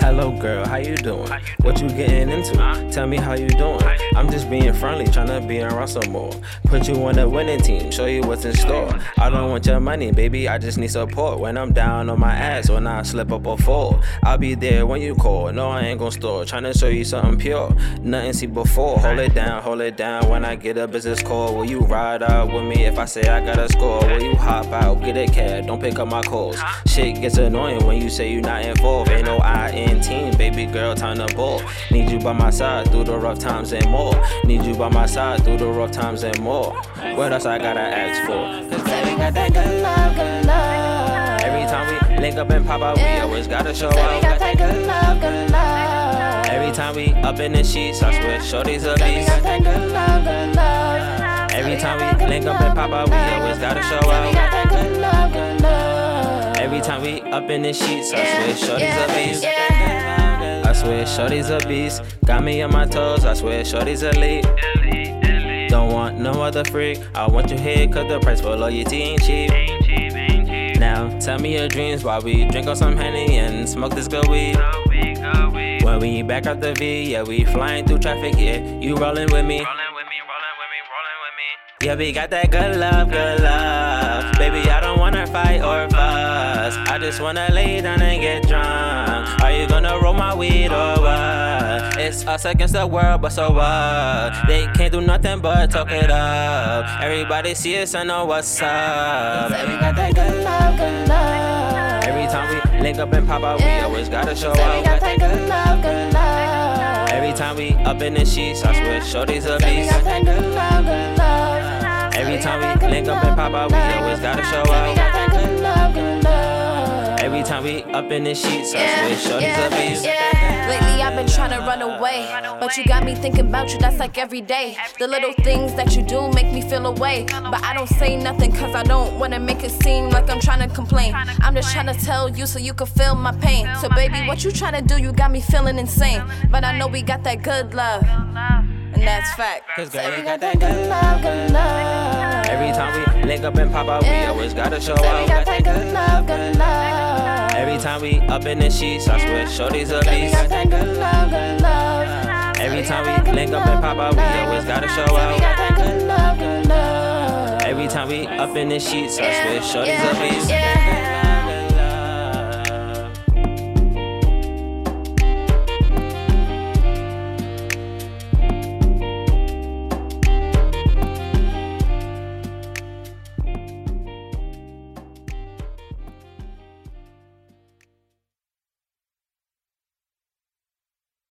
Hello, girl, how you doing? What you getting into? Tell me how you doing. I'm just being friendly, tryna be around some more. Put you on the winning team, show you what's in store. I don't want your money, baby, I just need support. When I'm down on my ass, when I slip up or fall, I'll be there when you call. No, I ain't gon' store. Tryna show you something pure, nothing see before. Hold it down, hold it down. When I get a business call, will you ride out with me if I say I gotta score? Will you hop out, get a cab, don't pick up my calls? Shit gets annoying when you say you not involved. Ain't no baby girl, time to ball. Need you by my side through the rough times and more. Need you by my side through the rough times and more. What else I gotta ask for? Cause we got that good love, good love. every time we link up and pop out, we always gotta show we got that good love, good love. Every time we up in the sheets, I swear, shorty's a beast. got that good love, good love. Every time we link up and pop out, we always gotta show out. got that good love, good love. Every time we up in the sheets, I swear, shorty's a beast. Swear, shorty's a beast. Got me on my toes, I swear, shorty's elite. Don't want no other freak. I want you here, cause the price for loyalty ain't cheap. Now, tell me your dreams while we drink on some honey and smoke this good weed. When we back up the V, yeah, we flying through traffic, yeah. You rolling with me. Yeah, we got that good love, good love. Baby, I don't wanna fight or fuss. I just wanna lay down and get drunk. Are you gonna roll my weed or what? It's us against the world, but so what? They can't do nothing but talk it up. Everybody see us and know what's up. Say we got that good love, good love. Every time we link up and pop out, we Yeah. always gotta show Say we got out. that good love, good love. Every time we up in the sheets, I swear, shorty's a Say we beast. got that good love, good love. Every time we link up and pop out, we always gotta show we out. Time we up in the sheets, I swear, shorty's a beast. Lately I've been trying to run away, but you got me thinking about you. That's like every day. The little things that you do make me feel away, but I don't say nothing cause I don't wanna make it seem like I'm trying to complain. I'm just trying to tell you so you can feel my pain. So baby, what you trying to do? You got me feeling insane, but I know we got that good love, and that's fact. Cause girl, Say we we got that good love, good love. Every time we link up and pop out, we always gotta show we got out. that good love, good love. Every time we up in the sheets, I swear, shorty's a we got beast. that good love, good love. Every time we link up and pop out, we always gotta show out. got that good love, good love. Every time we up in the sheets, I swear, shorty's a beast.